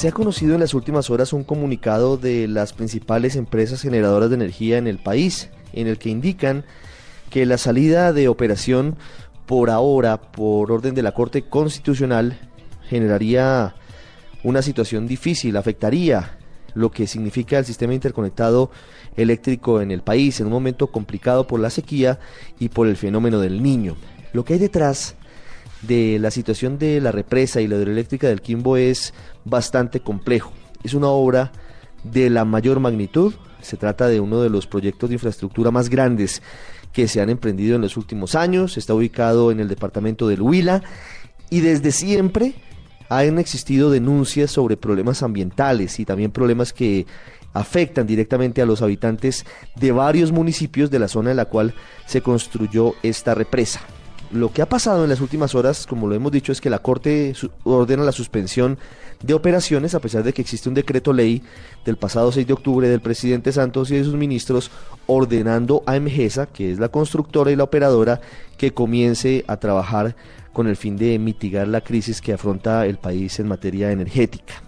Se ha conocido en las últimas horas un comunicado de las principales empresas generadoras de energía en el país, en el que indican que la salida de operación por ahora, por orden de la Corte Constitucional, generaría una situación difícil, afectaría lo que significa el sistema interconectado eléctrico en el país en un momento complicado por la sequía y por el fenómeno del niño. Lo que hay detrás de la situación de la represa y la hidroeléctrica del Quimbo es bastante complejo. Es una obra de la mayor magnitud, se trata de uno de los proyectos de infraestructura más grandes que se han emprendido en los últimos años, está ubicado en el departamento del Huila y desde siempre han existido denuncias sobre problemas ambientales y también problemas que afectan directamente a los habitantes de varios municipios de la zona en la cual se construyó esta represa. Lo que ha pasado en las últimas horas, como lo hemos dicho, es que la Corte ordena la suspensión de operaciones, a pesar de que existe un decreto ley del pasado 6 de octubre del presidente Santos y de sus ministros ordenando a EMGESA, que es la constructora y la operadora, que comience a trabajar con el fin de mitigar la crisis que afronta el país en materia energética.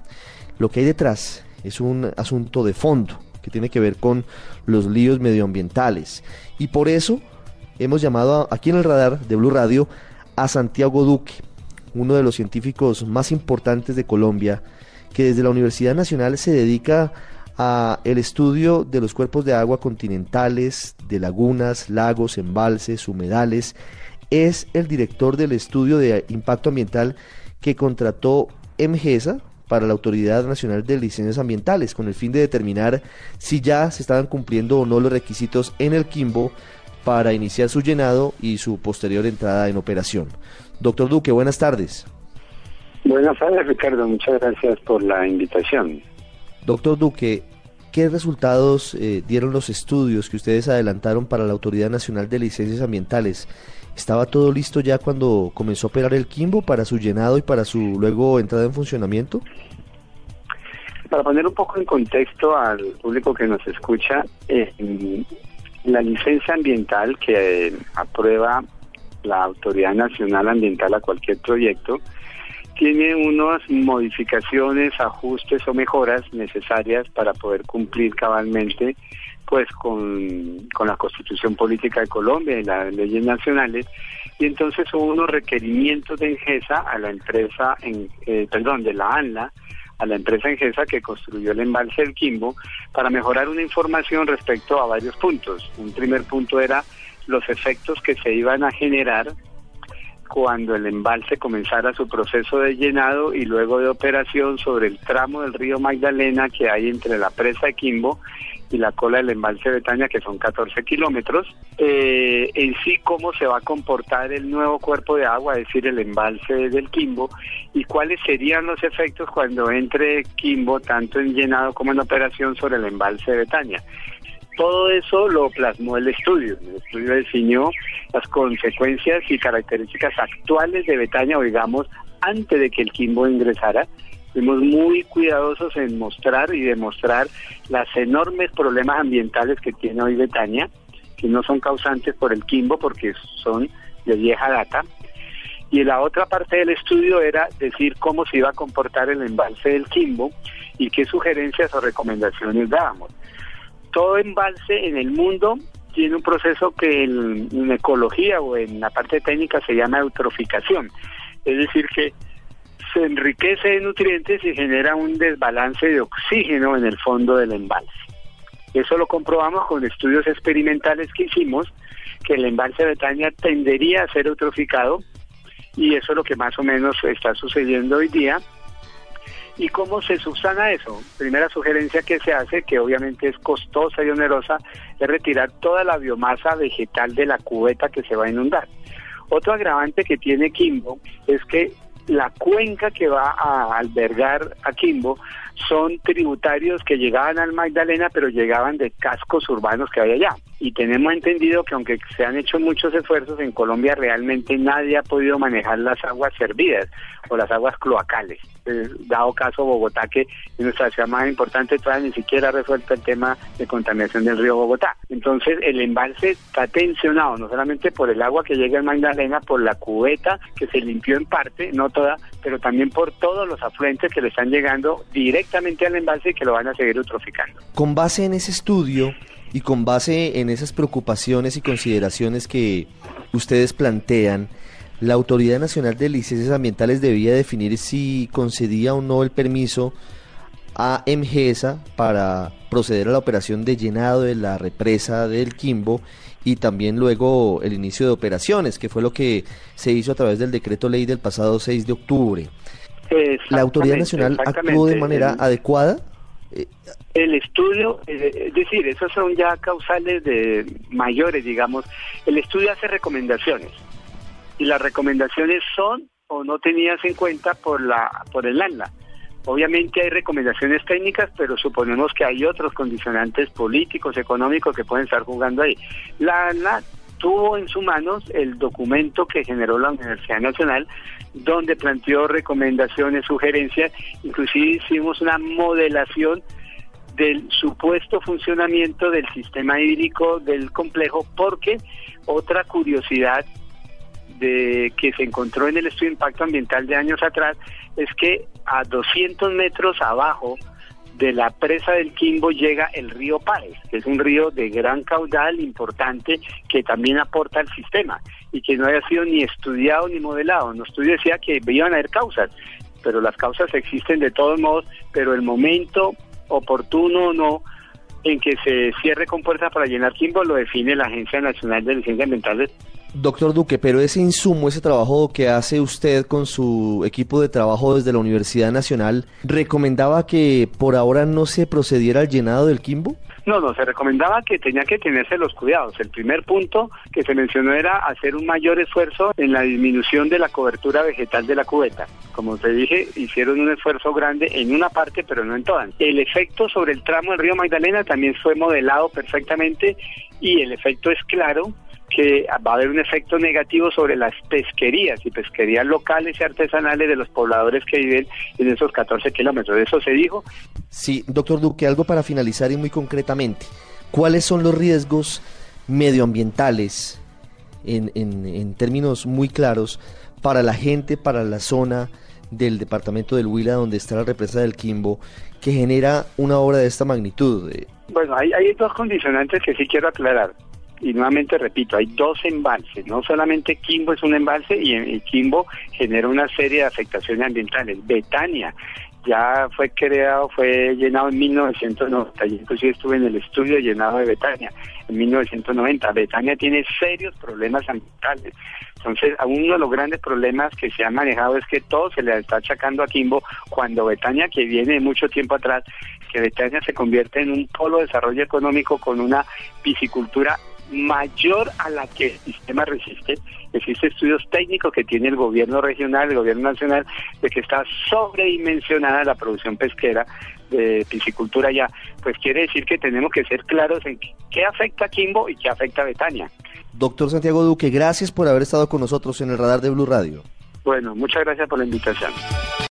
Lo que hay detrás es un asunto de fondo que tiene que ver con los líos medioambientales y por eso hemos llamado aquí en el radar de Blue Radio a Santiago Duque, uno de los científicos más importantes de Colombia, que desde la Universidad Nacional se dedica a el estudio de los cuerpos de agua continentales, de lagunas, lagos, embalses, humedales. Es el director del estudio de impacto ambiental que contrató MGESA para la Autoridad Nacional de Licencias Ambientales con el fin de determinar si ya se estaban cumpliendo o no los requisitos en el Quimbo para iniciar su llenado y su posterior entrada en operación. Doctor Duque, buenas tardes. Buenas tardes, Ricardo. Muchas gracias por la invitación. Doctor Duque, ¿qué resultados eh, dieron los estudios que ustedes adelantaron para la Autoridad Nacional de Licencias Ambientales? ¿Estaba todo listo ya cuando comenzó a operar el Quimbo para su llenado y para su luego entrada en funcionamiento? Para poner un poco en contexto al público que nos escucha, eh, la licencia ambiental que aprueba la Autoridad Nacional Ambiental a cualquier proyecto tiene unas modificaciones, ajustes o mejoras necesarias para poder cumplir cabalmente pues con, la Constitución Política de Colombia y las leyes nacionales. Y entonces hubo unos requerimientos de ENGESA a la empresa, en, eh, perdón, de la ANLA a la empresa Engesa que construyó el embalse del Quimbo para mejorar una información respecto a varios puntos. Un primer punto era los efectos que se iban a generar cuando el embalse comenzara su proceso de llenado y luego de operación sobre el tramo del río Magdalena que hay entre la presa de Quimbo y la cola del embalse de Betaña, que son 14 kilómetros. Eh, en sí, cómo se va a comportar el nuevo cuerpo de agua, es decir, el embalse del Quimbo, y cuáles serían los efectos cuando entre Quimbo, tanto en llenado como en operación, sobre el embalse de Betaña. Todo eso lo plasmó el estudio. El estudio definió las consecuencias y características actuales de Betaña, o digamos, antes de que el Quimbo ingresara, Fuimos muy cuidadosos en mostrar y demostrar las enormes problemas ambientales que tiene hoy Betania, que no son causantes por el quimbo porque son de vieja data. Y la otra parte del estudio era decir cómo se iba a comportar el embalse del quimbo y qué sugerencias o recomendaciones dábamos. Todo embalse en el mundo tiene un proceso que en, en ecología o en la parte técnica se llama eutroficación. Es decir, que se enriquece de nutrientes y genera un desbalance de oxígeno en el fondo del embalse. Eso lo comprobamos con estudios experimentales que hicimos, que el embalse de Betania tendería a ser eutroficado y eso es lo que más o menos está sucediendo hoy día. ¿Y cómo se subsana eso? Primera sugerencia que se hace, que obviamente es costosa y onerosa, es retirar toda la biomasa vegetal de la cubeta que se va a inundar. Otro agravante que tiene Kimbo es que la cuenca que va a albergar a Quimbo son tributarios que llegaban al Magdalena, pero llegaban de cascos urbanos que hay allá. Y tenemos entendido que aunque se han hecho muchos esfuerzos en Colombia, realmente nadie ha podido manejar las aguas servidas o las aguas cloacales. Eh, dado caso Bogotá, que es nuestra ciudad más importante, todavía ni siquiera ha resuelto el tema de contaminación del río Bogotá. Entonces el embalse está tensionado, no solamente por el agua que llega al Magdalena, por la cubeta que se limpió en parte, no toda, pero también por todos los afluentes que le están llegando directamente al embalse y que lo van a seguir eutroficando. Con base en ese estudio, y con base en esas preocupaciones y consideraciones que ustedes plantean, la Autoridad Nacional de Licencias Ambientales debía definir si concedía o no el permiso a MGESA para proceder a la operación de llenado de la represa del Quimbo y también luego el inicio de operaciones, que fue lo que se hizo a través del decreto ley del pasado 6 de octubre. ¿La Autoridad Nacional actuó de manera adecuada? El estudio, eh, es decir, esos son ya causales de mayores, digamos. El estudio hace recomendaciones y las recomendaciones son o no tenidas en cuenta por la por el ANLA. Obviamente hay recomendaciones técnicas, pero suponemos que hay otros condicionantes políticos, económicos que pueden estar jugando ahí. La ANLA tuvo en sus manos el documento que generó la Universidad Nacional, donde planteó recomendaciones, sugerencias, inclusive hicimos una modelación del supuesto funcionamiento del sistema hídrico del complejo, porque otra curiosidad de que se encontró en el estudio de impacto ambiental de años atrás es que a 200 metros abajo de la presa del Quimbo llega el río Páez, que es un río de gran caudal importante que también aporta al sistema y que no haya sido ni estudiado ni modelado. No estudio decía que iban a haber causas, pero las causas existen de todos modos, pero el momento oportuno o no en que se cierre con fuerza para llenar Quimbo lo define la Agencia Nacional de Licencias Ambientales Doctor Duque, pero ese insumo, ese trabajo que hace usted con su equipo de trabajo desde la Universidad Nacional, ¿recomendaba que por ahora no se procediera al llenado del Quimbo? No, no, se recomendaba que tenía que tenerse los cuidados. El primer punto que se mencionó era hacer un mayor esfuerzo en la disminución de la cobertura vegetal de la cubeta. Como te dije, hicieron un esfuerzo grande en una parte, pero no en todas. El efecto sobre el tramo del río Magdalena también fue modelado perfectamente y el efecto es claro que va a haber un efecto negativo sobre las pesquerías y pesquerías locales y artesanales de los pobladores que viven en esos 14 kilómetros. ¿Eso se dijo? Sí, doctor Duque, algo para finalizar y muy concretamente. ¿Cuáles son los riesgos medioambientales en, en, términos muy claros para la gente, para la zona del departamento del Huila donde está la represa del Quimbo que genera una obra de esta magnitud? Bueno, hay, hay dos condicionantes que sí quiero aclarar y nuevamente repito, hay dos embalses, no solamente Quimbo es un embalse y, y Quimbo genera una serie de afectaciones ambientales. Betania ya fue creado, fue llenado en 1990, y inclusive estuve en el estudio llenado de Betania en 1990. Betania tiene serios problemas ambientales. Entonces, uno de los grandes problemas que se han manejado es que todo se le está achacando a Quimbo cuando Betania, que viene mucho tiempo atrás, que Betania se convierte en un polo de desarrollo económico con una piscicultura mayor a la que el sistema resiste. Existen estudios técnicos que tiene el gobierno regional, el gobierno nacional, de que está sobredimensionada la producción pesquera de piscicultura ya. Pues quiere decir que tenemos que ser claros en qué afecta a Quimbo y qué afecta a Betania. Doctor Santiago Duque, gracias por haber estado con nosotros en el radar de Blue Radio. Bueno, muchas gracias por la invitación.